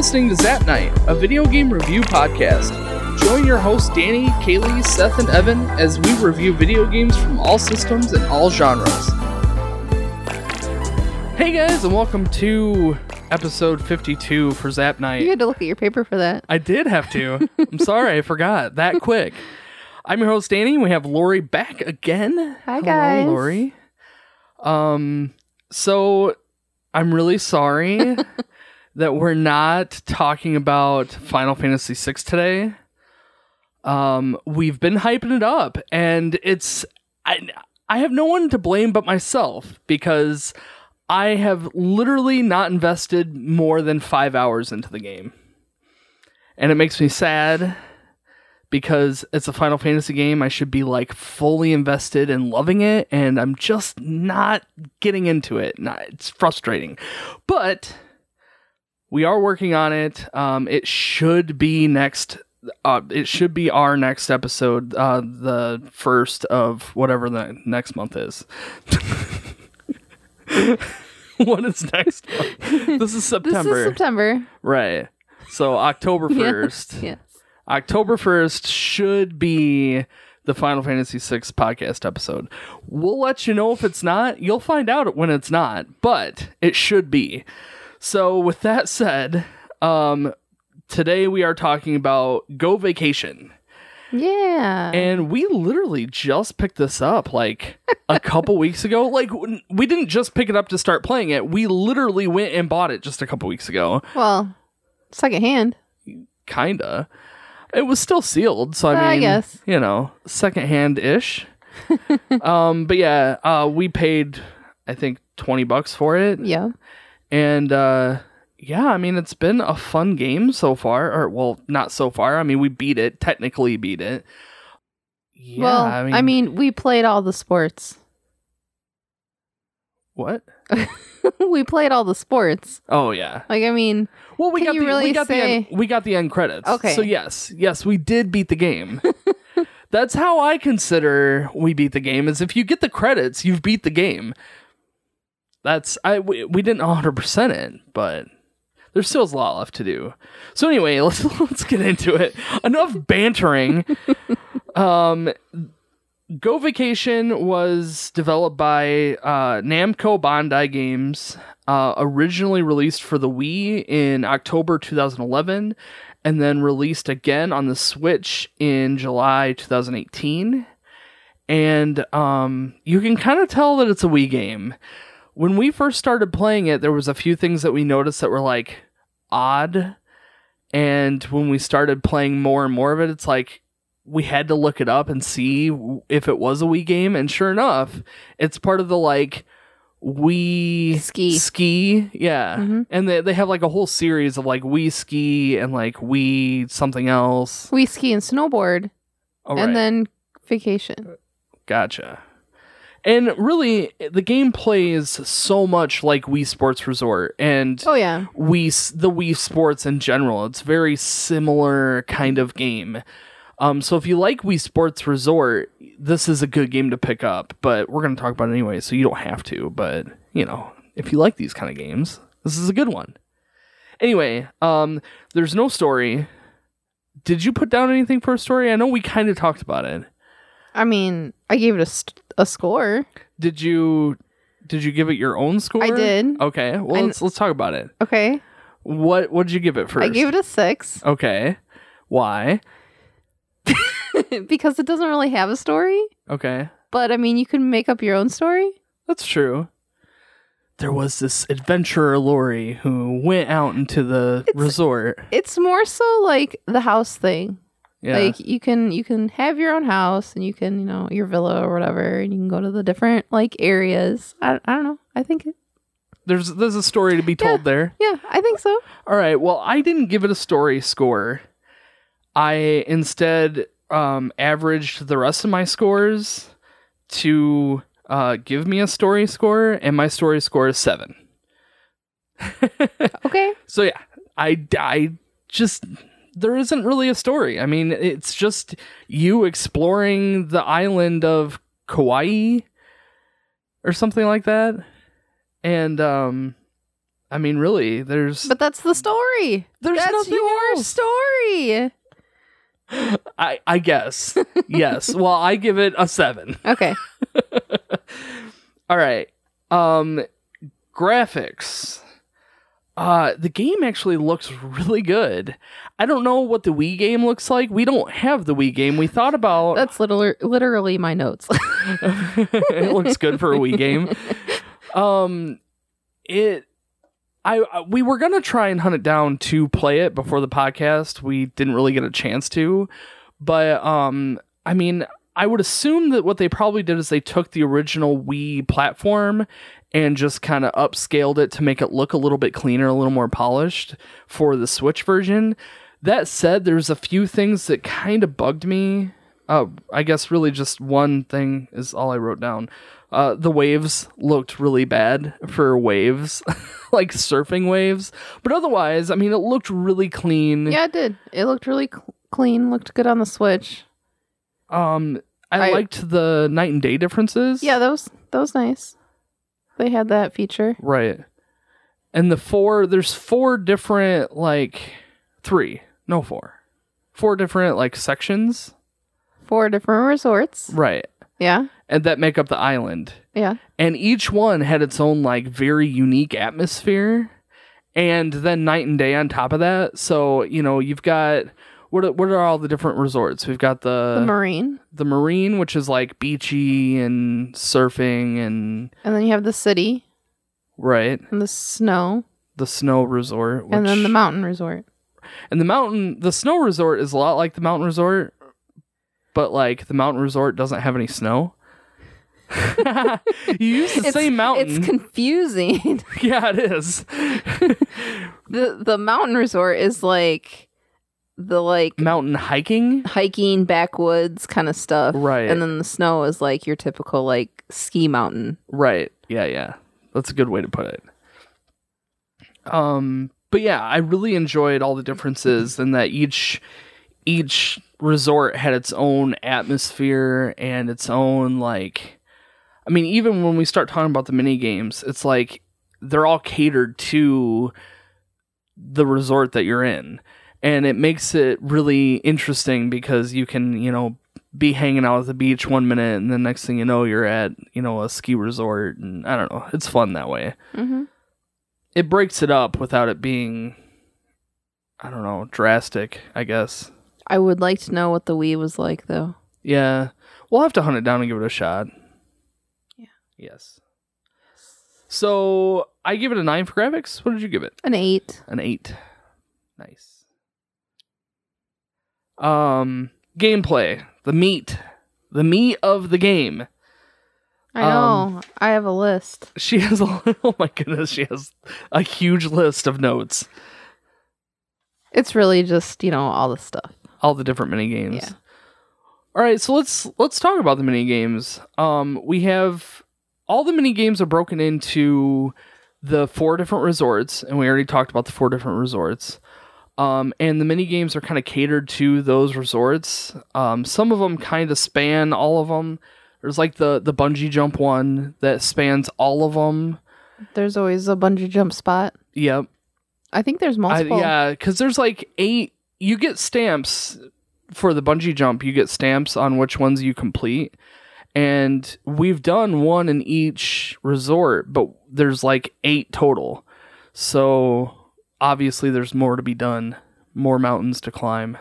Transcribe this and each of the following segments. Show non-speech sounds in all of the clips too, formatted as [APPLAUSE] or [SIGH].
listening to Zap Night, a video game review podcast. Join your hosts Danny, Kaylee, Seth, and Evan as we review video games from all systems and all genres. Hey guys, and welcome to episode 52 for Zap Night. You had to look at your paper for that. I did have to. I'm sorry, I forgot that [LAUGHS] quick. I'm your host Danny. We have Lori back again. Hi, Hello, guys. Lori. Um, so I'm really sorry [LAUGHS] that we're not talking about Final Fantasy VI today. Um, we've been hyping it up, and it's I I have no one to blame but myself because I have literally not invested more than five hours into the game, and it makes me sad because it's a Final Fantasy game. I should be like fully invested and loving it, and I'm just not getting into it. Not, it's frustrating, but we are working on it. Um, it should be next. Uh, it should be our next episode, uh, the first of whatever the next month is. [LAUGHS] what is next month? This is September. [LAUGHS] This is September. right? So October [LAUGHS] first. Yes. October 1st should be the Final Fantasy VI podcast episode. We'll let you know if it's not. You'll find out when it's not, but it should be. So, with that said, um, today we are talking about Go Vacation. Yeah. And we literally just picked this up like a couple [LAUGHS] weeks ago. Like, we didn't just pick it up to start playing it, we literally went and bought it just a couple weeks ago. well, secondhand. kinda. It was still sealed, so I Uh, mean, I guess. you know, secondhand ish. [LAUGHS] um, but yeah, uh, we paid I think twenty bucks for it, Yeah. And uh, yeah, I mean it's been a fun game so far. Or well, not so far. I mean, we beat it, technically beat it. Yeah, well, I mean, we played all the sports. what? [LAUGHS] we played all the sports. Oh yeah. Like, I mean, Well, we got the we really got the end, we got the end credits. Okay. So yes, yes, we did beat the game. [LAUGHS] That's how I consider we beat the game. Is if you get the credits, you've beat the game. That's I we, we didn't 100 percent it, but there still a lot left to do. So anyway, [LAUGHS] let's let's get into it. Enough bantering. [LAUGHS] um, Go Vacation was developed by uh, Namco Bandai Games, uh, originally released for the Wii in October 2011, and then released again on the Switch in July 2018. And um, you can kind of tell that it's a Wii game. When we first started playing it, there was a few things that we noticed that were like odd. And when we started playing more and more of it, it's like we had to look it up and see if it was a Wii game, and sure enough, it's part of the like We Ski. ski, yeah. Mhm. And they they have like a whole series of like We Ski and like Wii something else. we ski and snowboard, Oh, and then vacation. Gotcha. And really, the game plays so much like Wii Sports Resort and Oh yeah. Wii the Wii Sports in general. It's very similar kind of game. Um, so if you like Wii Sports Resort, this is a good game to pick up. But we're going to talk about it anyway, so you don't have to. But you know, if you like these kind of games, this is a good one. Anyway, um, there's no story. Did you put down anything for a story? I know we kind of talked about it. I mean, I gave it a, st- a score. Did you did you give it your own score? I did. Okay, well I- let's let's talk about it. Okay. What what did you give it first? I gave it a six Okay. Why? [LAUGHS] because it doesn't really have a story. Okay. But I mean, you can make up your own story. That's true. There was this adventurer Lori who went out into the resort. It's more so like the house thing. Yeah. Like you can you can have your own house and you can you know your villa or whatever and you can go to the different like areas. I, I don't know. I think it, there's there's a story to be told Yeah. there. yeah I think so. All right. Well, I didn't give it a story score. I instead um, averaged the rest of my scores to uh, give me a story score, and my story score is seven. [LAUGHS] Okay. So yeah, I I just there isn't really a story. I mean, it's just you exploring the island of Kauai or something like that. And um I mean, really, there's But that's the story. there's that's your else. story. I I guess [LAUGHS] yes. Well, I give it a seven. Okay. [LAUGHS] All right. Um, graphics. Uh, the game actually looks really good. I don't know what the Wii game looks like. We don't have the Wii game. We thought about That's literally literally my notes. [LAUGHS] [LAUGHS] it looks good for a Wii game. Um, it. I I- we were gonna try and hunt it down to play it before the podcast. We didn't really get a chance to, but um, I mean, I would assume that what they probably did is they took the original Wii platform and just kind of upscaled it to make it look a little bit cleaner, a little more polished for the Switch version. That said, there's a few things that kind of bugged me. Uh, I guess really just one thing is all I wrote down. Uh, the waves looked really bad for waves, [LAUGHS] like surfing waves. But otherwise, I mean, it looked really clean. yeah, it did. It looked really cl- clean. Looked good on the Switch. Um, I, I- liked the night and day differences. Yeah, those those nice. They had that feature. Right. And the four, there's four different, like, three, no, four. Four different, like, sections. Four different resorts. Right. Yeah. And that make up the island. Yeah. And each one had its own, like, very unique atmosphere. And then night and day on top of that. So, you know, you've got. What are, what are all the different resorts? We've got the the marine. the marine, which is like beachy and surfing and And then you have the city right and the snow. the snow resort, and then the mountain resort. And the mountain, the snow resort is a lot like the mountain resort, but like the mountain resort doesn't have any snow. [LAUGHS] you use the It's- same mountain. It's confusing. [LAUGHS] yeah, it is. [LAUGHS] the the mountain resort is like the like mountain hiking, hiking backwoods kind of stuff. Right. And then the snow is like your typical like ski mountain. right? Yeah, yeah. That's a good way to put it. Um, but yeah, I really enjoyed all the differences and that each each resort had its own atmosphere and its own like I mean, even when we start talking about the mini games, it's like they're all catered to the resort that you're in. And it makes it really interesting because you can, you know, be hanging out at the beach one minute and the next thing you know you're at, you know, a ski resort and I don't know. It's fun that way. Mm-hmm. It breaks it up without it being I don't know, drastic, I guess. I would like to know what the Wii was like though. Yeah. We'll have to hunt it down and give it a shot. Yeah. Yes. So I give it a nine for graphics. What did you give it? An eight. An eight. Nice. Um, gameplay. The meat. The meat of the game. I know. Um, I have a list. She [LAUGHS] has a oh my goodness, she has a huge list of notes. It's really just, you know, all the stuff. All the different mini games. Yeah. All right, so let's let's talk about the mini games. Um, we have all the mini games are broken into the four different resorts, and we already talked about the four different resorts. Um, and the mini games are kind of catered to those resorts. Um, some of them kind of span all of them. There's like the the bungee jump one that spans all of them. There's always a bungee jump spot. Yep. I think there's I, multiple. yeah, because there's like eight. You get stamps for the bungee jump. You get stamps on which ones you complete, and we've done one in each resort, but there's like eight total. So obviously, there's more to be done, more mountains to climb.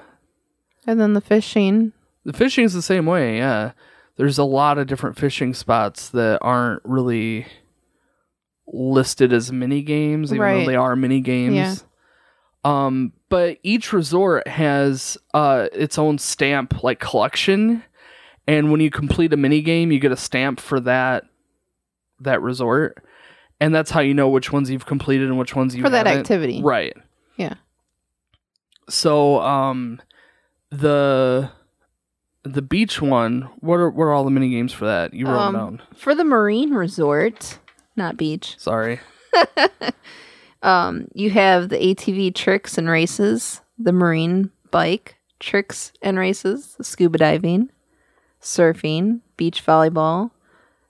And then the fishing. The fishing's the same way. Yeah, there's a lot of different fishing spots that aren't really listed as mini games, even Right. though they are mini games. Yeah. Um, but each resort has uh its own stamp like collection, and when you complete a mini game, you get a stamp for that that resort, and that's how you know which ones you've completed and which ones you haven't. For that haven't. activity. Right. Yeah. So um the the beach one, what are what are all the mini games for that? You wrote Um, down. For the marine resort, not beach. Sorry. [LAUGHS] Um, you have the ATV tricks and races, the marine bike tricks and races, scuba diving, surfing, beach volleyball,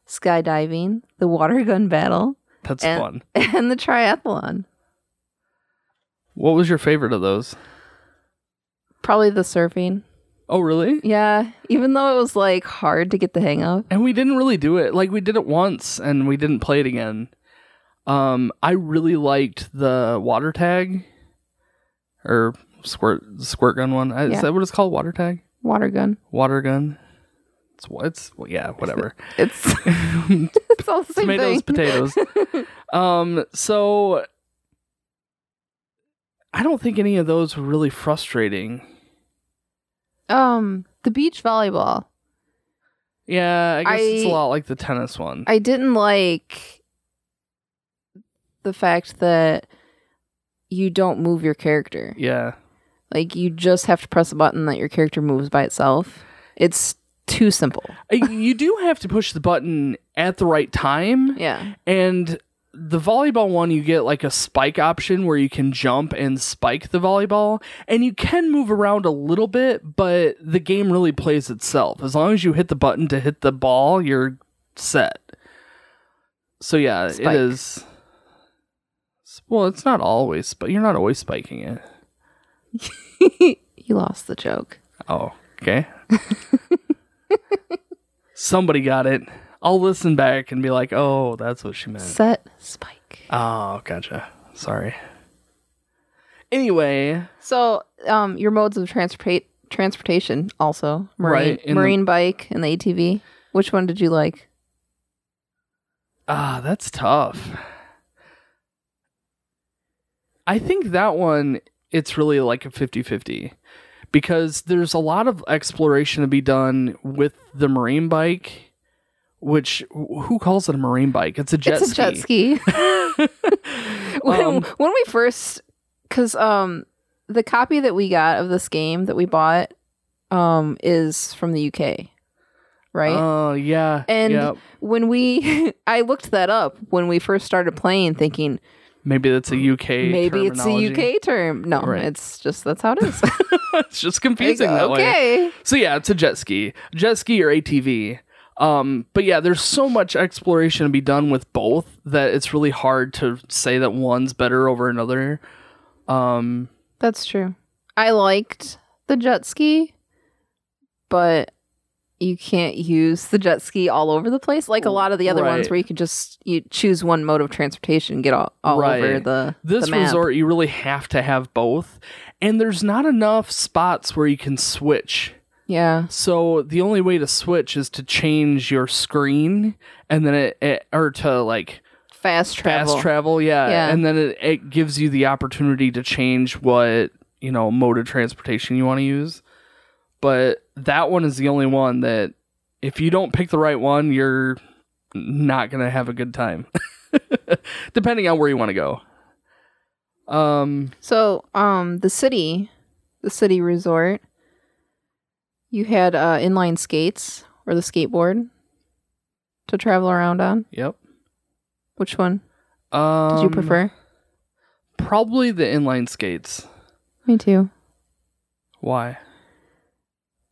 skydiving, the water gun battle, That's And- fun. [LAUGHS] and the triathlon. What was your favorite of those? Probably the surfing. Oh, really? Yeah, even though it was like hard to get the hang of. And we didn't really do it. Like we did it once and we didn't play it again. Um, I really liked the water tag or squirt squirt gun one. Uh, Is Yeah. that what it's called? Water tag? Water gun. Water gun? It's what? It's well, yeah, whatever. It's [LAUGHS] it's all the same tomatoes, potatoes. [LAUGHS] um, so I don't think any of those were really frustrating. Um, the beach volleyball. Yeah, I guess it's a lot like the tennis one. I didn't like the fact that you don't move your character. yeah. Like you just have to press a button that your character moves by itself. It's too simple. Uh, you do have to push the button at the right time. Yeah. And the volleyball one, you get like a spike option where you can jump and spike the volleyball, and you can move around a little bit, but the game really plays itself. As long as you hit the button to hit the ball, you're set. So yeah, Spike. it is. Well, it's not always, but you're not always spiking it. [LAUGHS] you lost the joke. Oh, okay. [LAUGHS] Somebody got it. I'll listen back and be like, "Oh, that's what she meant." Set spike. Oh, gotcha. Sorry. Anyway, So, um, your modes of transport transportation also marine, Right, the- marine bike and the ATV. Which one did you like? ah, that's tough. I think that one it's really like a 50-50 because there's a lot of exploration to be done with the marine bike, which who calls it a marine bike? It's a jet it's a jet ski. [LAUGHS] [LAUGHS] when, Um, when we first, because um, the copy that we got of this game that we bought, um, is from the UK, right? Oh, yeah. And- yeah. when we, [LAUGHS] I looked that up when we first started playing, thinking Maybe that's a UK maybe it's a. UK term. No, Right. it's just that's how it is. [LAUGHS] it's just confusing that way. okay. So yeah, it's a jet ski, jet ski or ATV. Um, but yeah, there's so much exploration to be done with both that it's really hard to say that one's better over another. Um, That's true. I liked the jet ski, but you can't use the jet ski all over the place like a lot of the other ones where you could just you choose one mode of transportation and get all, all over the this the resort, you really have to have both, and there's not enough spots where you can switch. Yeah. So the only way to switch is to change your screen, and then it, it or to like Fast travel. fast travel yeah, Yeah. and then it, it gives you the opportunity to change what you know mode of transportation you want to use but that one is the only one that if you don't pick the right one you're not gonna have a good time [LAUGHS] depending on where you want to go um So, um the city, the city resort, you had uh inline skates or the skateboard to travel around on. yep Which one um did you prefer? probably the inline skates Me too. why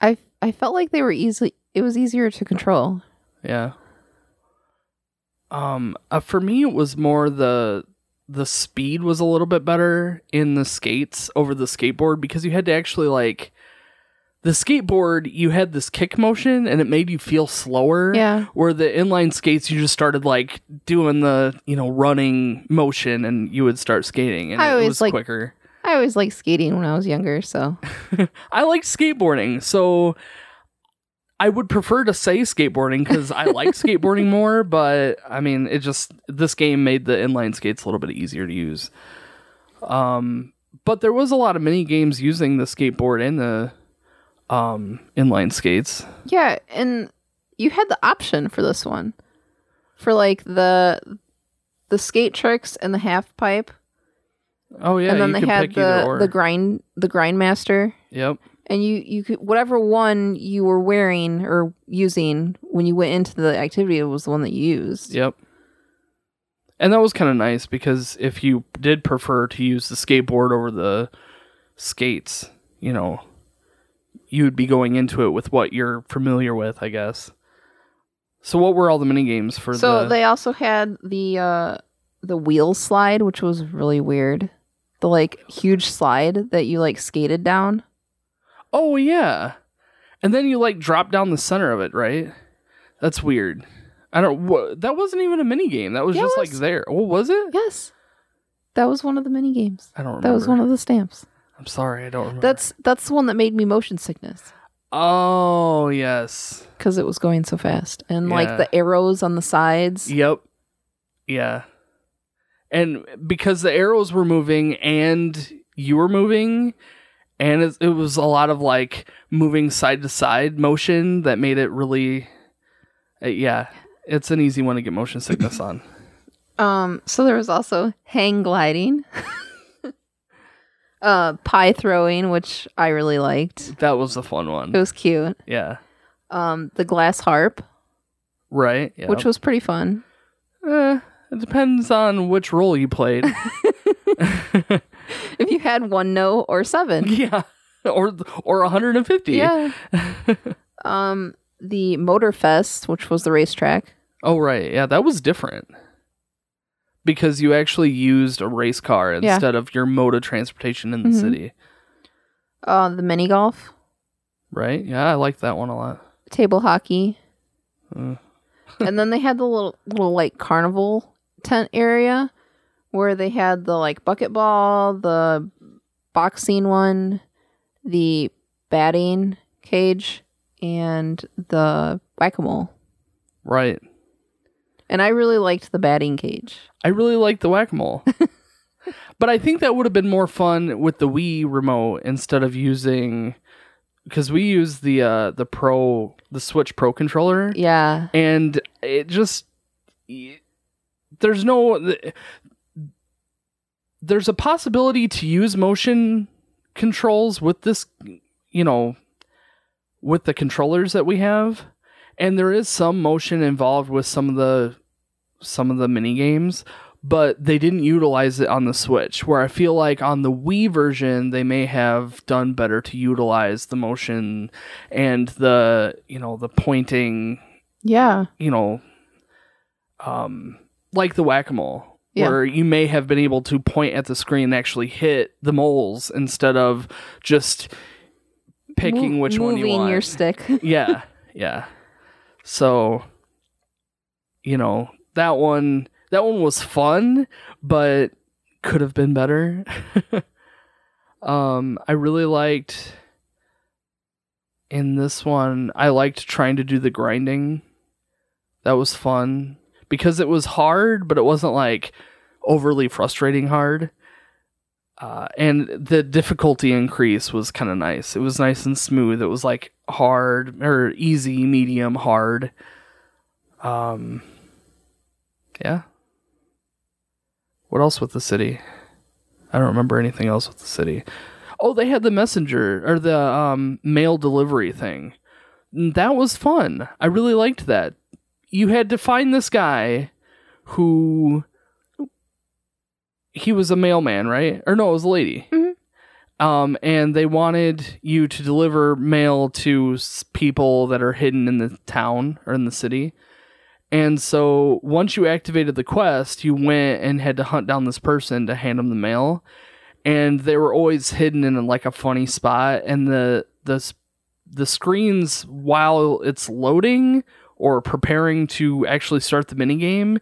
I I felt like they were easily it was easier to control. Yeah. Um, uh, for me, it was more the the speed was a little bit better in the skates over the skateboard because you had to actually like the skateboard. You had this kick motion and it made you feel slower. Yeah. Where the inline skates, you just started like doing the you know running motion and you would start skating and I it was like- quicker. I always liked skating when I was younger, so [LAUGHS] I like skateboarding, so I would prefer to say skateboarding because I like [LAUGHS] skateboarding more. But I mean, it just this game made the inline skates a little bit easier to use. Um, but there was a lot of mini games using the skateboard and the um inline skates. yeah, and you had the option for this one. For like the the skate tricks and the half pipe. Oh yeah, and then you they had the the grind the grind master. yep. and you you could whatever one you were wearing or using when you went into the activity was the one that you used. Yep. And that was kind of nice because if you did prefer to use the skateboard over the skates, you know, you would be going into it with what you're familiar with, I guess. So what were all the mini games for So the they also had the uh the wheel slide, which was really weird The like huge slide that you like skated down. Oh yeah. And then you like drop down the center of it, right? That's weird. I don't what that wasn't even a mini game. That was Yeah, just was. like there. What was it? Yes. That was one of the mini games. I don't remember. That was one of the stamps. I'm sorry, I don't remember. That's that's the one that made me motion sickness Oh, yes. because it was going so fast and like the arrows on the sides. Yep. Yeah. And because the arrows were moving and you were moving, and it, it was a lot of like moving side to side motion that made it really, uh, yeah, it's an easy one to get motion sickness on. [LAUGHS] Um, so there was also hang gliding, [LAUGHS] uh, pie throwing, which I really liked. That was a fun one. It was cute. Yeah. Um, the glass harp, Right. Yeah. which was pretty fun. Eh, it depends on which role you played. [LAUGHS] [LAUGHS] If you had one no or seven, yeah. Or or 150. yeah. [LAUGHS] um, the Motor Fest, which was the racetrack. Oh right, yeah, that was different because you actually used a race car Yeah. instead of your mode of transportation in the Mhm. city, Uh, the mini golf, right? Yeah, I like that one a lot. table hockey, Uh, and then they had the little little like carnival tent area where they had the like bucket ball, the boxing one, the batting cage, and the whack a mole. right. And I really liked the batting cage. I really liked the whack a mole, [LAUGHS] but I think that would have been more fun with the Wii remote instead of using because we use the uh the Pro the Switch Pro controller. Yeah. and it just there's no there's a possibility to use motion controls with this you know with the controllers that we have and there is some motion involved with some of the some of the mini games but they didn't utilize it on the switch where i feel like on the wii version they may have done better to utilize the motion and the you know the pointing Yeah. you know, um, like the whack a mole, Yeah. where you may have been able to point at the screen and actually hit the moles instead of just picking Mo- which one you moving want. your stick. [LAUGHS] yeah, yeah. So, you know, that one that one was fun, but could have been better. [LAUGHS] um, I really liked in this one. I liked trying to do the grinding. That was fun because it was hard, but it wasn't like overly frustrating hard. Uh, and the difficulty increase was kind of nice. It was nice and smooth. It was like hard or easy, medium, hard. Um, yeah. What else with the city? I don't remember anything else with the city. Oh, they had the messenger or the um, mail delivery thing. That was fun. I really liked that. You had to find this guy who he was a mailman, right? Or no, it was a lady. Mhm. Um, and they wanted you to deliver mail to people that are hidden in the town or in the city. And so once you activated the quest, you went and had to hunt down this person to hand them the mail. And they were always hidden in like a funny spot. And the the the screens while it's loading or preparing to actually start the minigame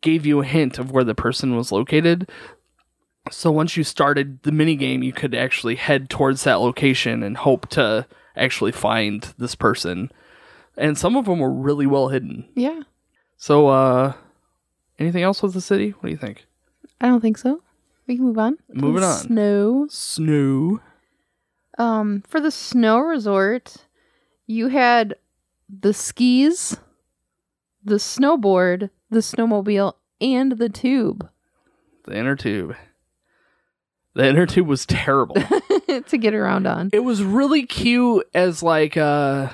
gave you a hint of where the person was located. So once you started the minigame, you could actually head towards that location and hope to actually find this person. And some of them were really well hidden. yeah. So, uh, anything else with the city? What do you think? I don't think so. We can move on. Moving on. Snow. Snow. Um, for the snow resort, you had the skis, the snowboard, the snowmobile, and the tube The inner tube. The inner tube was terrible. [LAUGHS] to get around on. it was really cute as like uh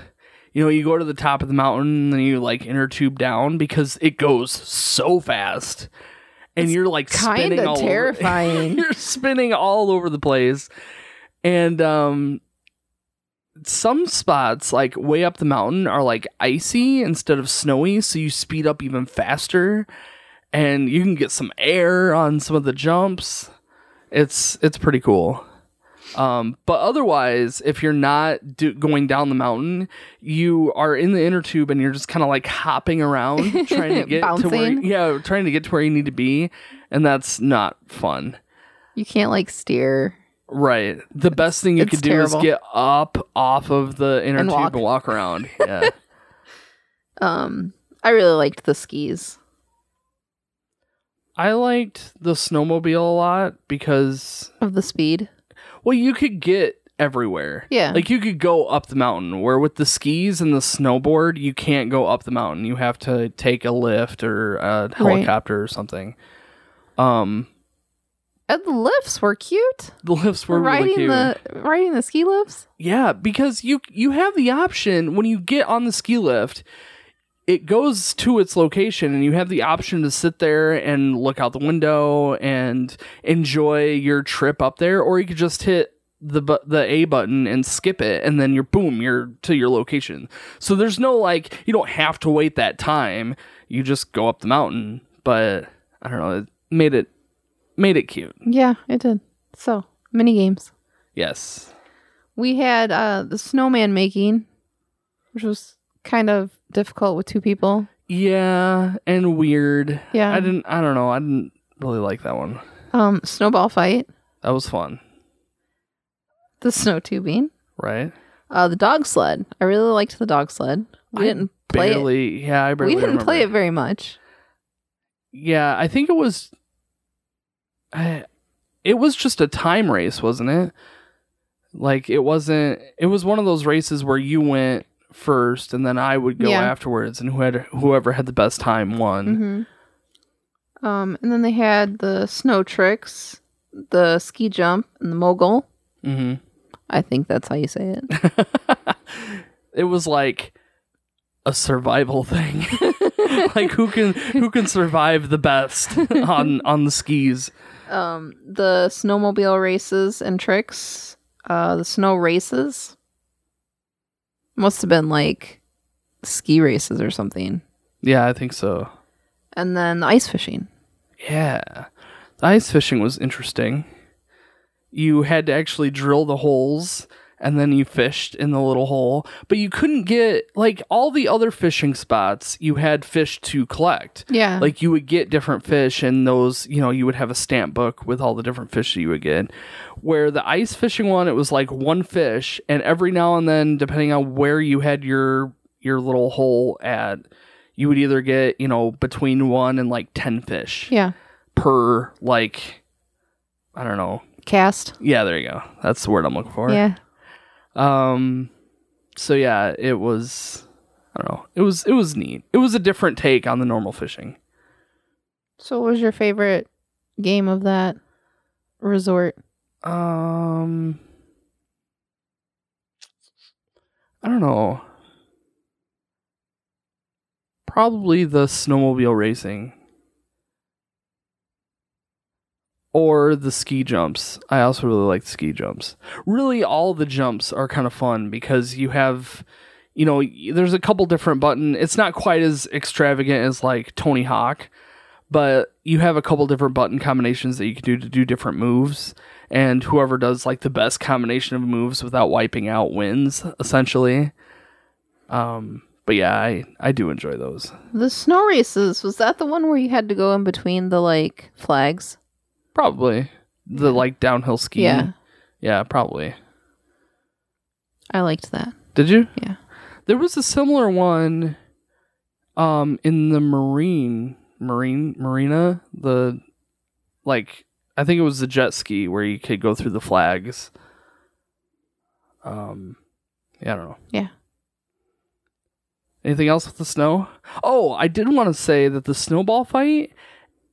you know you go to the top of the mountain and then you like inner tube down because it goes so fast and you're like spinning Kinda all over- [LAUGHS] terrifying. you're spinning all over the place and um some spots like way up the mountain are like icy instead of snowy so you speed up even faster and you can get some air on some of the jumps It's it's pretty cool. Um, but otherwise, if you're not do- going down the mountain, you are in the inner tube and you're just kind of like hopping around [LAUGHS] trying to get to where yeah, trying to get to where you need to be, and that's not fun. You can't like steer. Right. The best thing you it's could do is get up off of the inner And tube walk. and walk around. [LAUGHS] Yeah. Um, I really liked the skis. I liked the snowmobile a lot because Of the speed. well, you could get everywhere. Yeah. Like you could go up the mountain where with the skis and the snowboard, you can't go up the mountain. You have to take a lift or a helicopter or something. Um And the lifts were cute. the lifts were really riding cute. the riding the ski lifts. Yeah, because you you have the option when you get on the ski lift, it goes to its location and you have the option to sit there and look out the window and enjoy your trip up there or you could just hit the bu- the A button and skip it and then you're boom, you're to your location. So there's no like you don't have to wait that time. You just go up the mountain, but I don't know, it made it made it cute. Yeah, it did. So mini games. Yes. We had uh the snowman making, which was kind of difficult with two people. Yeah, and weird. Yeah. I didn't I don't know. I didn't really like that one. Um, snowball fight, That was fun, the snow tubing, right? uh, the dog sled. I really liked the dog sled. We I didn't play it. Yeah, I barely We didn't play it very much. Yeah, I think it was I it was just a time race, wasn't it? Like it wasn't it was one of those races where you went first and then I would go Yeah. afterwards and who had whoever had the best time won. hmm Um, and then they had the snow tricks, the ski jump, and the mogul. Mhm. I think that's how you say it. [LAUGHS] it was like a survival thing. [LAUGHS] like who can who can survive the best [LAUGHS] on on the skis. Um, the snowmobile races and tricks, uh, the snow races. Must have been like ski races or something. Yeah, I think so. And then the ice fishing. Yeah. The ice fishing was interesting. You had to actually drill the holes and then you fished in the little hole, but you couldn't get like all the other fishing spots, you had fish to collect. Yeah. like you would get different fish and those you know you would have a stamp book with all the different fish that you would get where the ice fishing one it was like one fish and every now and then depending on where you had your your little hole at you would either get you know between one and like 10 fish yeah. per like i don't know Cast. yeah there you go that's the word i'm looking for Yeah. Um so yeah it was i don't know it was it was neat it was a different take on the normal fishing So, what was your favorite game of that resort? Um, I don't know. Probably the snowmobile racing. Or the ski jumps. I also really like ski jumps. Really, all the jumps are kind of fun because you have, you know, there's a couple different button. It's not quite as extravagant as like Tony Hawk, but you have a couple different button combinations that you can do to do different moves and whoever does like the best combination of moves without wiping out wins essentially um but yeah i i do enjoy those The snow races was that the one where you had to go in between the like flags? Probably. The like downhill skiing. Yeah, yeah probably. I liked that. did you? Yeah. there was a similar one um in the marine marine marina the like i think it was the jet ski where you could go through the flags. Um yeah i don't know. Yeah. anything else with the snow? Oh i did want to say that the snowball fight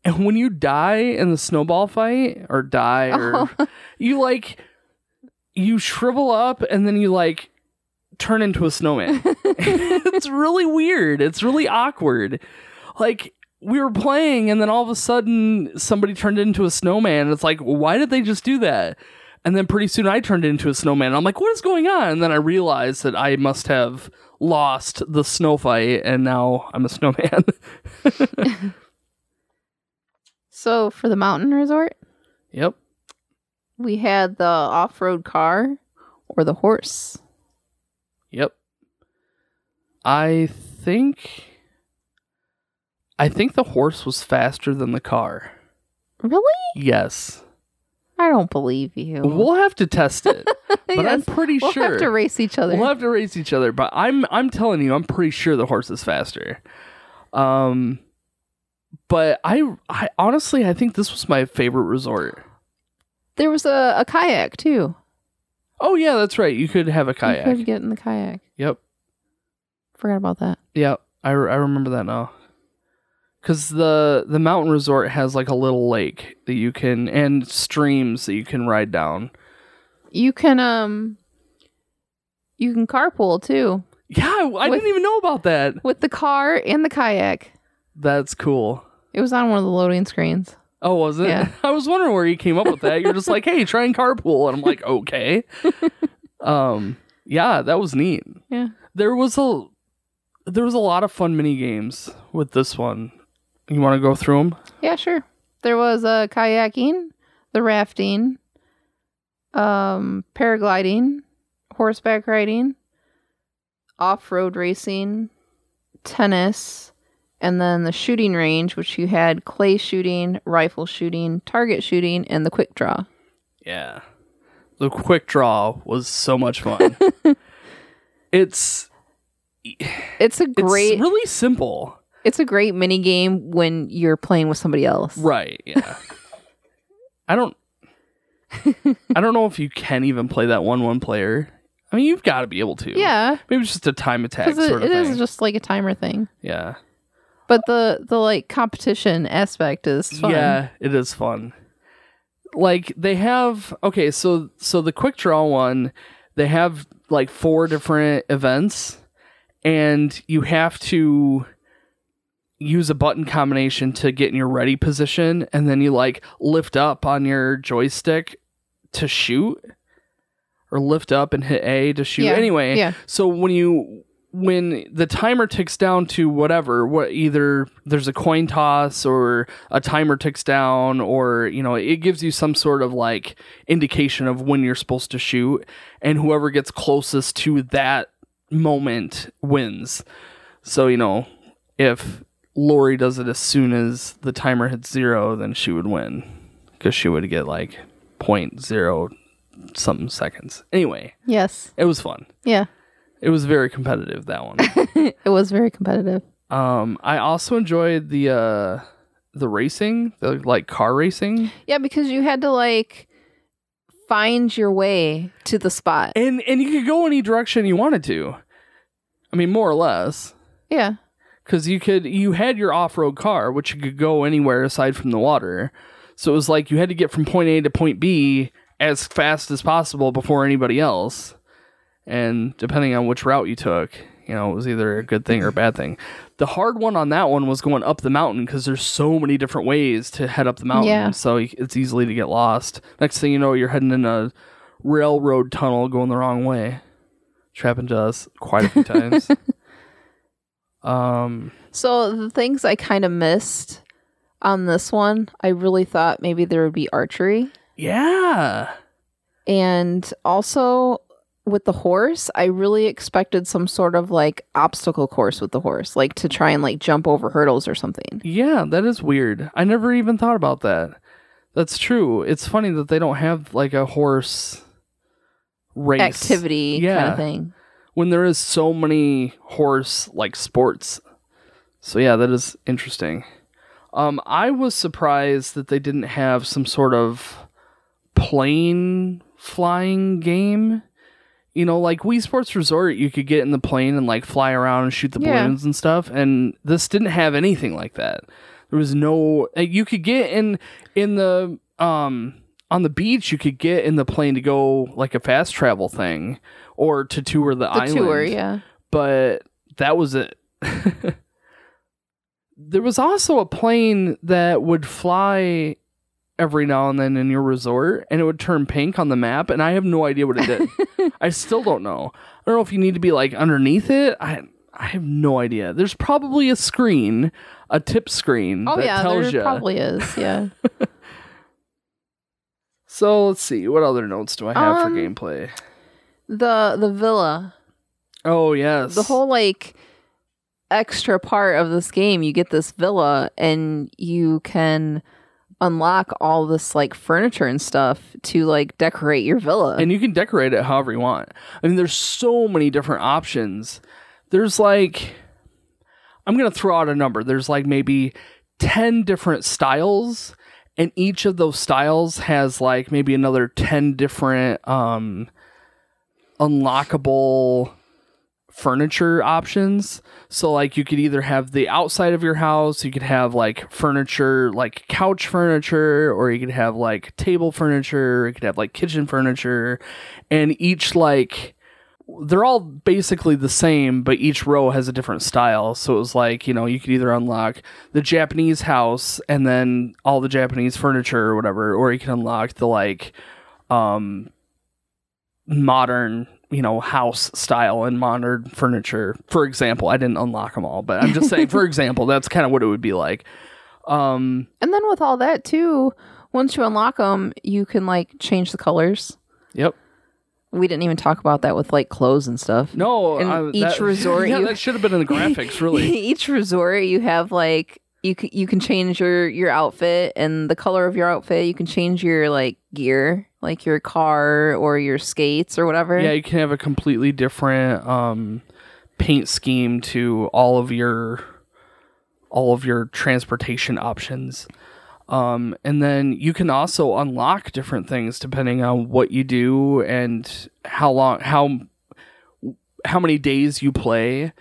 and when you die in the snowball fight or die or Oh, [LAUGHS] you like you shrivel up and then you like turn into a snowman. [LAUGHS] It's really weird. It's really awkward. Like we were playing and then all of a sudden somebody turned into a snowman. It's like why did they just do that? And then pretty soon i turned into a snowman. I'm like what is going on? And then i realized that i must have lost the snow fight and now i'm a snowman [LAUGHS] so for the mountain resort, yep We had the off road car or the horse. Yep. I think I think the horse was faster than the car. Really? Yes. I don't believe you. We'll have to test it. [LAUGHS] But I'm Yes, pretty we'll sure have to race each other. We'll have to race each other, but I'm I'm telling you, I'm pretty sure the horse is faster. Um but I I honestly I think this was my favorite resort. there was a, a kayak too. Oh yeah, that's right. You could have a kayak. You could get in the kayak. Yep. Forgot about that. Yep. I, re- I remember that now. Cuz the the mountain resort has like a little lake that you can and streams that you can ride down. You can um you can carpool too Yeah, I, I With- didn't even know about that. with the car and the kayak. That's cool. It was on one of the loading screens. Oh, was it? Yeah. [LAUGHS] I was wondering where you came up with that. You're just like, hey, try and carpool. And I'm like, okay. [LAUGHS] um, yeah, that was neat. Yeah. There was a there was a lot of fun mini games with this one. You want to go through them? Yeah, sure. There was uh, kayaking, the rafting, um, paragliding, horseback riding, off road racing, tennis, and then the shooting range, which you had clay shooting, rifle shooting, target shooting, and the quick draw. Yeah. The quick draw was so much fun. [LAUGHS] it's It's a great it's really simple. it's a great mini game when you're playing with somebody else. Right, yeah. [LAUGHS] I don't I don't know if you can even play that one one player. I mean, you've got to be able to. Yeah, Maybe it's just a time attack sort of it thing. is just like a timer thing. yeah. But the the like competition aspect is fun. Yeah, it is fun. Like they have okay, so so the quick draw one, they have like four different events and you have to use a button combination to get in your ready position and then you like lift up on your joystick to shoot or lift up and hit A to shoot. Yeah, Anyway, yeah. so when you when the timer ticks down to whatever, what either there's a coin toss or a timer ticks down or you know, it gives you some sort of like indication of when you're supposed to shoot and whoever gets closest to that moment wins. So, you know, if Lori does it as soon as the timer hits 0, then she would win cuz she would get like point zero something seconds. Anyway, Yes. it was fun. Yeah. It was very competitive that one. [LAUGHS] It was very competitive. um, I also enjoyed the uh, the racing, the like car racing, Yeah, because you had to like find your way to the spot. and and you could go any direction you wanted to. I mean, more or less, Yeah. because you could you had your off road car, which you could go anywhere aside from the water. So it was like you had to get from point A to point B as fast as possible before anybody else. And depending on which route you took, you know, it was either a good thing or a bad thing. The hard one on that one was going up the mountain because there's so many different ways to head up the mountain. Yeah. So it's easily to get lost. Next thing you know, you're heading in a railroad tunnel going the wrong way. Happened to us quite a few [LAUGHS] times. [LAUGHS] Um, So the things I kind of missed on this one, I really thought maybe there would be archery. yeah. And also with the horse, I really expected some sort of like obstacle course with the horse, like to try and like jump over hurdles or something. Yeah, that is weird. I never even thought about that. That's true. It's funny that they don't have like a horse race Activity kind of thing. when there is so many horse like sports. So yeah, that is interesting. Um, I was surprised that they didn't have some sort of plane flying game. You know, like Wii Sports Resort, you could get in the plane and like fly around and shoot the Yeah. balloons and stuff. And this didn't have anything like that. There was no. uh, You could get in in the um on the beach. You could get in the plane to go like a fast travel thing or to tour the, The island tour, yeah. but that was it. [LAUGHS] there was also a plane that would fly every now and then in your resort and it would turn pink on the map and I have no idea what it did. [LAUGHS] I still don't know. I don't know if you need to be like underneath it. I I have no idea. There's probably a screen, a tip screen Oh that yeah, tells there you. probably is. Yeah. [LAUGHS] So let's see. What other notes do I have Um, for gameplay? The the villa, Oh yes, the whole like extra part of this game, you get this villa and you can unlock all this like furniture and stuff to like decorate your villa. and you can decorate it however you want. I mean, there's so many different options. There's like, I'm gonna throw out a number. There's like maybe ten different styles, and each of those styles has like maybe another ten different um, unlockable furniture options. So like you could either have the outside of your house, you could have like furniture like couch furniture or you could have like table furniture, you could have like kitchen furniture and each like they're all basically the same, but each row has a different style. So it was like, you know, you could either unlock the Japanese house and then all the Japanese furniture or whatever, or you can unlock the like um modern you know house style and modern furniture for example i didn't unlock them all but i'm just saying for [LAUGHS] example that's kind of what it would be like um and then with all that too, once you unlock them, you can like change the colors. yep We didn't even talk about that with like clothes and stuff. no And I- each that- [LAUGHS] resort yeah you- that should have been in the graphics really [LAUGHS] Each resort you have like you c- you can change your your outfit and the color of your outfit. You can change your like gear, like your car or your skates or whatever. yeah you can have a completely different um paint scheme to all of your all of your transportation options um, and then you can also unlock different things depending on what you do and how long how how many days you play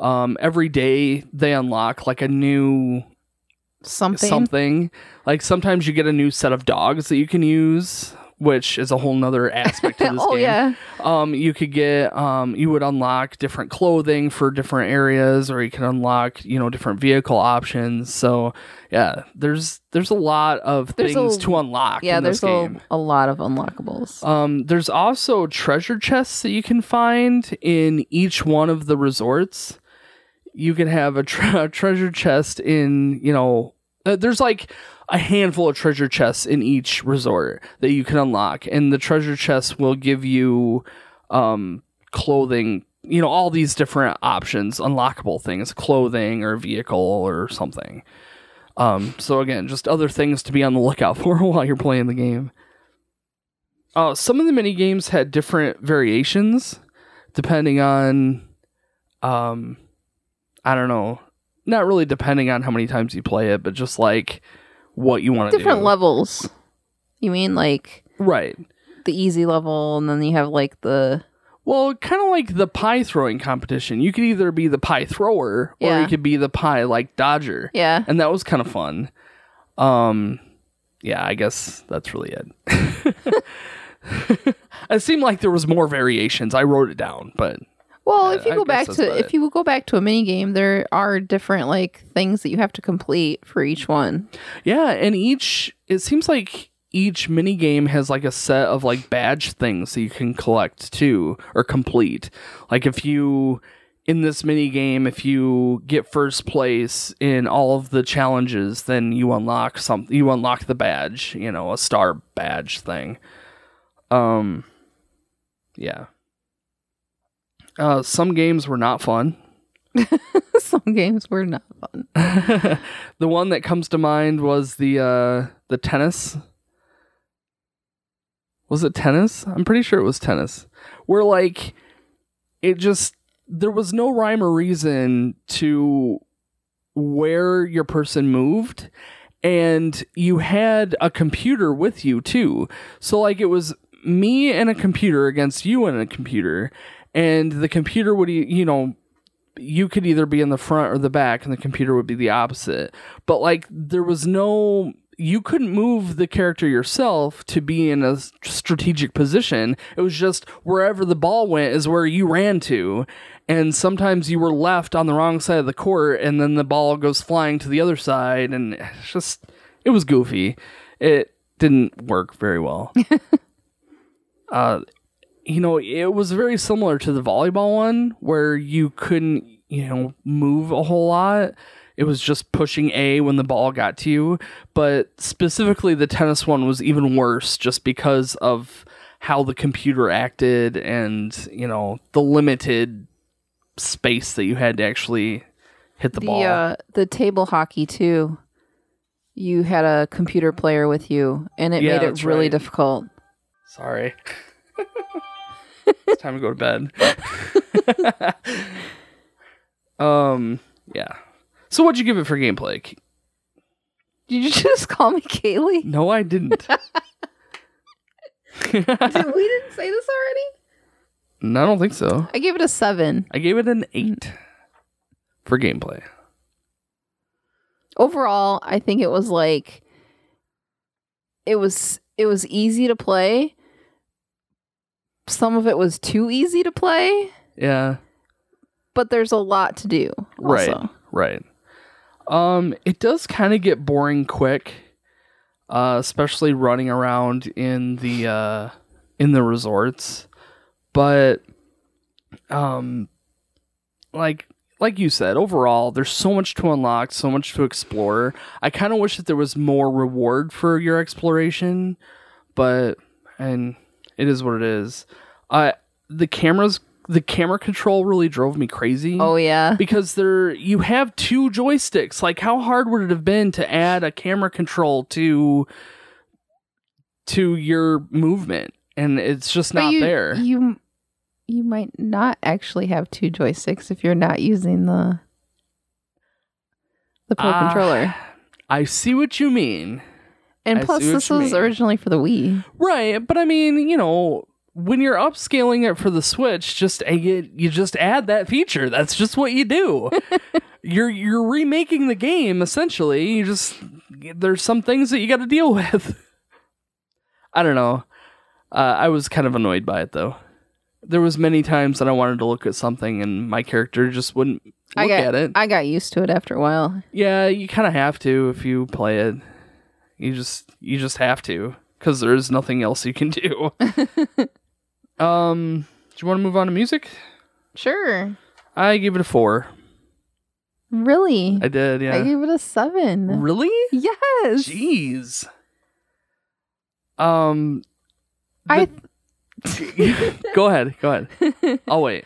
um, every day they unlock like a new Something. something like sometimes you get a new set of dogs that you can use which is a whole nother [LAUGHS] aspect to this oh game yeah. um, you could get um, you would unlock different clothing for different areas or you can unlock you know different vehicle options so yeah there's there's a lot of There's things a- to unlock Yeah, in this there's a, a lot of unlockables. um, there's also treasure chests that you can find in each one of the resorts you can have a, tre- a [LAUGHS] treasure chest in you know uh, there's like a handful of treasure chests in each resort that you can unlock and the treasure chests will give you um clothing you know all these different options unlockable things clothing or vehicle or something. Um so again just other things to be on the lookout [LAUGHS] for while you're playing the game. Uh some of the mini games had different variations depending on um i don't know not really depending on how many times you play it but just like what you want to do Different levels. You mean like right the easy level and then you have like the Well, kind of like the pie throwing competition. You could either be the pie thrower or Yeah. you could be the pie like dodger. yeah. And that was kind of fun. Um yeah, I guess that's really it. [LAUGHS] [LAUGHS] it seemed like there was more variations. I wrote it down, but Well, if you I go back to if it. you go back to a mini game, there are different like things that you have to complete for each one. yeah, and each it seems like each mini game has like a set of like badge things that you can collect too or complete. Like if you in this mini game, if you get first place in all of the challenges, then you unlock some. You unlock the badge, you know, a star badge thing. Um, yeah. Uh, some games were not fun. [LAUGHS] Some games were not fun. [LAUGHS] the one that comes to mind was the uh, the tennis. Was it tennis? I'm pretty sure it was tennis. Where like it just there was no rhyme or reason to where your person moved and you had a computer with you too. So like it was me and a computer against you and a computer and the computer would you know you could either be in the front or the back and the computer would be the opposite. But like there was no you couldn't move the character yourself to be in a strategic position. It was just wherever the ball went is where you ran to. And sometimes you were left on the wrong side of the court and then the ball goes flying to the other side and it's just it was goofy. It didn't work very well. [LAUGHS] Uh you know, it was very similar to the volleyball one where you couldn't, you know, move a whole lot. it was just pushing A when the ball got to you. But specifically, the tennis one was even worse just because of how the computer acted and, you know, the limited space that you had to actually hit the, The ball. uh, the table hockey too. You had a computer player with you, and it Yeah, made it really right. difficult. Sorry. It's time to go to bed. [LAUGHS] um, yeah. So what'd you give it for gameplay? Did you just [LAUGHS] call me Kaylee? No, I didn't. [LAUGHS] Did, we didn't say this already. No, I don't think so. I gave it a seven. I gave it an eight for gameplay. Overall, I think it was like it was it was easy to play. Some of it was too easy to play, Yeah. but there's a lot to do. Right. Also. Right. Um, it does kind of get boring quick, uh, especially running around in the uh, in the resorts. But, um, like like you said, overall, there's so much to unlock, so much to explore. I kind of wish that there was more reward for your exploration, but and it is what it is. Uh, the cameras, the camera control really drove me crazy Oh yeah. because there you have two joysticks. Like how hard would it have been to add a camera control to to your movement? And it's just But not you, there. You you might not actually have two joysticks if you're not using the the Pro Ah, controller. I see what you mean. And I plus, this was originally for the Wii. Right, but I mean, you know, when you're upscaling it for the Switch, just you, you just add that feature. That's just what you do. [LAUGHS] you're you're remaking the game essentially. You just there's some things that you got to deal [LAUGHS] with. I don't know. Uh, I was kind of annoyed by it though. There was many times that I wanted to look at something and my character just wouldn't look I got at it. I got used to it after a while. Yeah, you kind of have to if you play it. You just you just have to because there's nothing else you can do. [LAUGHS] um, do you want to move on to music? Sure. I gave it a four. Really? I did, Yeah. I gave it a seven. really? Yes. Jeez. Um, I [LAUGHS] go ahead. Go ahead. [LAUGHS] I'll wait.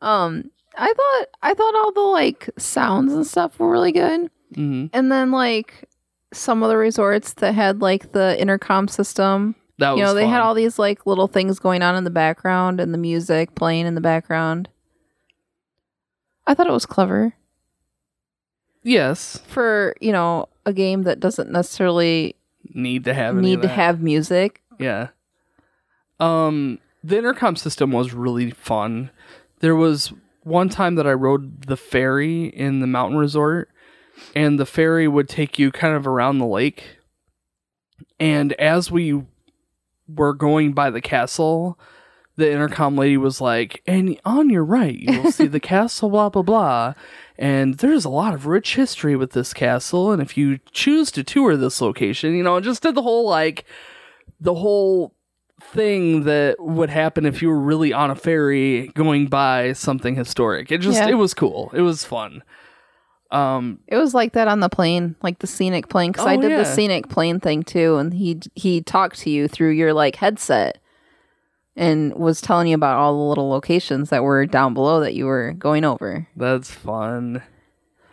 um I thought I thought all the like sounds and stuff were really good. hmm And then like some of the resorts that had like the intercom system, That was you know, they had all these like little things going on in the background and the music playing in the background. I thought it was clever yes for, you know, a game that doesn't necessarily need to have need to have music. Yeah. Um, the intercom system was really fun. There was one time that I rode the ferry in the mountain resort, and the ferry would take you kind of around the lake. And as we were going by the castle, the intercom lady was like, and on your right, you will see the [LAUGHS] castle, blah, blah, blah. And there's a lot of rich history with this castle. And if you choose to tour this location, you know, it just did the whole like, the whole thing that would happen if you were really on a ferry going by something historic. It just, Yeah. it was cool. It was fun. Um, It was like that on the plane, like the scenic plane. Because I Oh, did yeah. the scenic plane thing too, and he he talked to you through your like headset, and was telling you about all the little locations that were down below that you were going over. that's fun.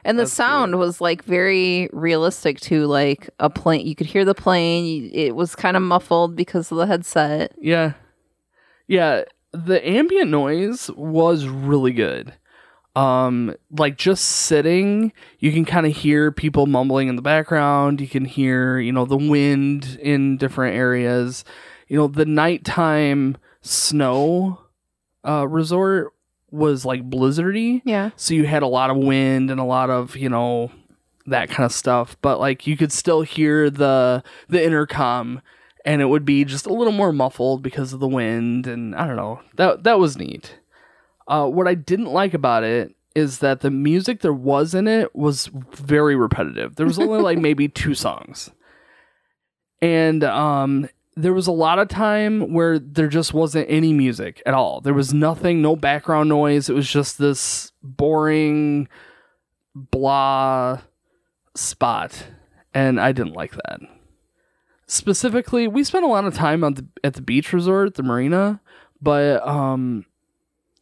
And the That's sound was like very realistic to like a plane. You could hear the plane. It was kind of muffled because of the headset. Yeah. Yeah, the ambient noise was really good. Um like just sitting, you can kind of hear people mumbling in the background, you can hear, you know, the wind in different areas. You know, the nighttime snow uh resort was like blizzardy. Yeah. So you had a lot of wind and a lot of, you know, that kind of stuff, but like you could still hear the the intercom and it would be just a little more muffled because of the wind and I don't know. That that was neat. Uh what I didn't like about it is that the music there was in it was very repetitive. There was only like [LAUGHS] maybe two songs. And um there was a lot of time where there just wasn't any music at all. There was nothing, no background noise. It was just this boring blah spot, and I didn't like that. Specifically, we spent a lot of time on the, at the beach resort, the marina, but um,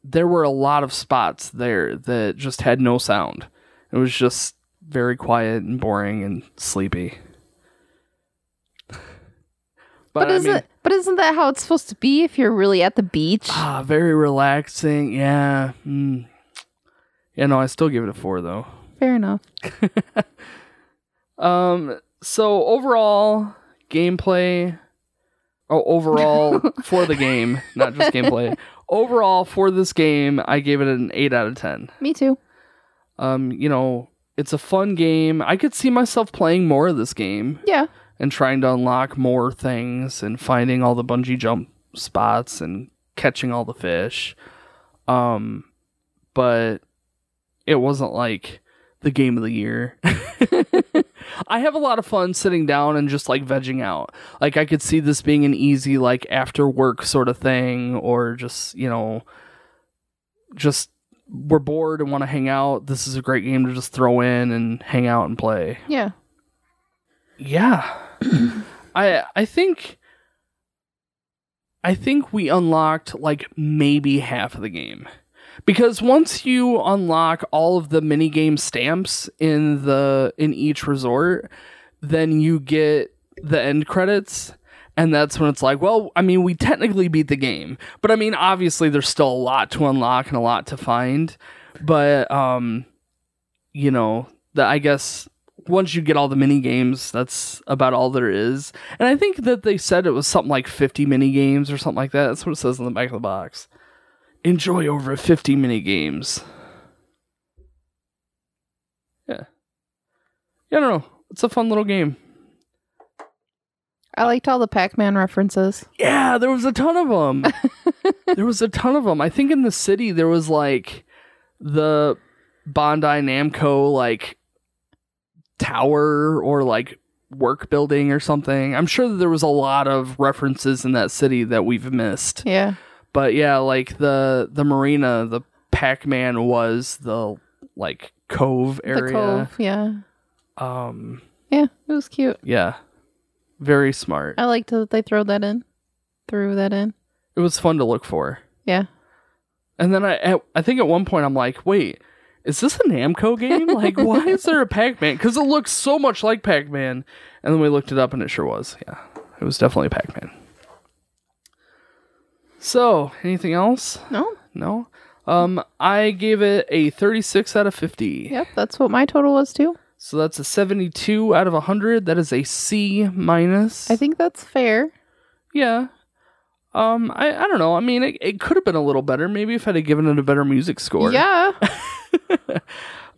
there were a lot of spots there that just had no sound. It was just very quiet and boring and sleepy. [LAUGHS] But, I isn't mean- but isn't that how it's supposed to be if you're really at the beach? Ah, very relaxing. Yeah. Mm. Yeah, no, I still give it a four though. Fair enough. [LAUGHS] Um. So overall gameplay. Oh, overall [LAUGHS] for the game, not just gameplay. Overall for this game, I gave it an eight out of ten. Me too. Um, you know, it's a fun game. I could see myself playing more of this game Yeah. and trying to unlock more things and finding all the bungee jump spots and catching all the fish. Um, but it wasn't like the game of the year. [LAUGHS] I have a lot of fun sitting down and just like vegging out. Like I could see this being an easy like after work sort of thing or just, you know, just we're bored and want to hang out. This is a great game to just throw in and hang out and play. Yeah. Yeah. [CLEARS THROAT] I I think I think we unlocked like maybe half of the game. Because once you unlock all of the mini game stamps in the in each resort, then you get the end credits and that's when it's like, well, I mean, we technically beat the game. But I mean, obviously there's still a lot to unlock and a lot to find. But um you know, the I guess once you get all the mini games, that's about all there is. And I think that they said it was something like 50 mini games or something like that. That's what it says on the back of the box. Enjoy over 50 mini games. Yeah. Yeah, I don't know. It's a fun little game. I liked all the Pac-Man references. Yeah, there was a ton of them. [LAUGHS] there was a ton of them. I think in the city there was like the Bandai Namco like tower or like work building or something. I'm sure that there was a lot of references in that city that we've missed. Yeah. But yeah, like the the marina, the Pac-Man was the like cove area. The cove. Yeah. Um Yeah. It was cute. yeah. Very smart. I liked that they throw that in. Threw that in. It was fun to look for. Yeah. And then I at, I think at one point I'm like, wait, is this a Namco game? Like, [LAUGHS] why is there a Pac-Man? Because it looks so much like Pac-Man. And then we looked it up, and it sure was. Yeah, it was definitely Pac-Man. So, anything else? No. No. Um, I gave it a 36 out of 50. Yep. That's what my total was too. So that's a 72 out of 100. That is a C minus. I think that's fair. Yeah. Um, I, I don't know. I mean, it, it could have been a little better. Maybe if I'd have given it a better music score. Yeah. [LAUGHS]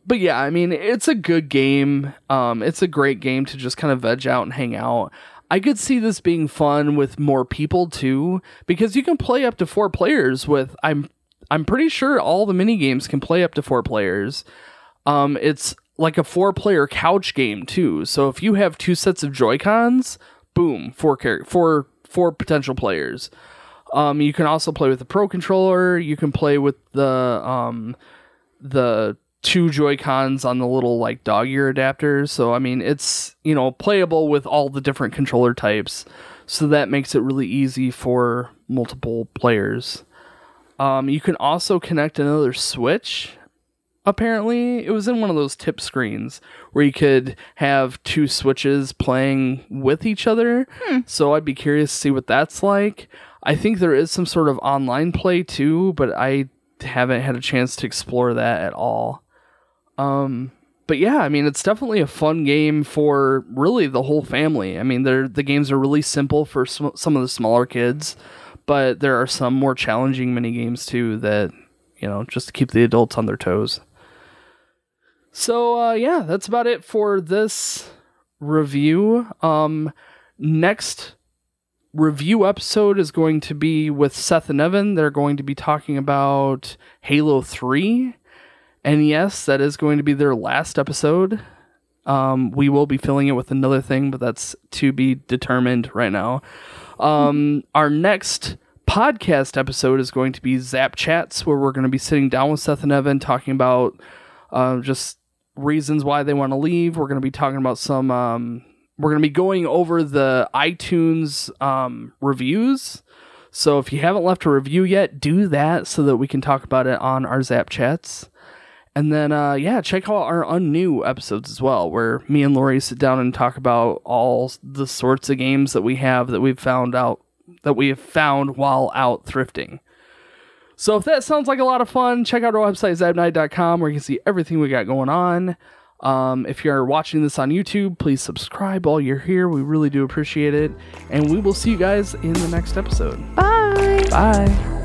but yeah, I mean, it's a good game. Um, it's a great game to just kind of veg out and hang out. I could see this being fun with more people too, because you can play up to four players with. I'm I'm pretty sure all the mini games can play up to four players. Um, it's like a four player couch game too. So if you have two sets of Joy Cons, boom, four char- four four potential players. Um, you can also play with the Pro controller. You can play with the um, the two Joy Cons on the little like dog ear adapters. So I mean, it's you know playable with all the different controller types. So that makes it really easy for multiple players. Um, you can also connect another Switch. Apparently, it was in one of those tip screens where you could have two switches playing with each other. So I'd be curious to see what that's like. I think there is some sort of online play too, but I haven't had a chance to explore that at all. Um, but yeah, I mean, it's definitely a fun game for really the whole family. I mean, they're, the games are really simple for sm- some of the smaller kids, but there are some more challenging mini games too that you know just to keep the adults on their toes. So uh, yeah, that's about it for this review. Um, next review episode is going to be with Seth and Evan. They're going to be talking about Halo 3. And yes, that is going to be their last episode. Um, we will be filling it with another thing, but that's to be determined right now. Um, our next podcast episode is going to be Zap Chats, where we're going to be sitting down with Seth and Evan talking about uh, just reasons why they want to leave. We're going to be talking about some. Um, we're going to be going over the iTunes um, reviews. So if you haven't left a review yet, do that so that we can talk about it on our Zap chats. And then, uh, yeah, check out our unnew episodes as well, where me and Lori sit down and talk about all the sorts of games that we have that we've found out that we have found while out thrifting. So if that sounds like a lot of fun, check out our website, zapnight.com, where you can see everything we got going on. Um, if you're watching this on YouTube, please subscribe while you're here. We really do appreciate it. And we will see you guys in the next episode. Bye. Bye.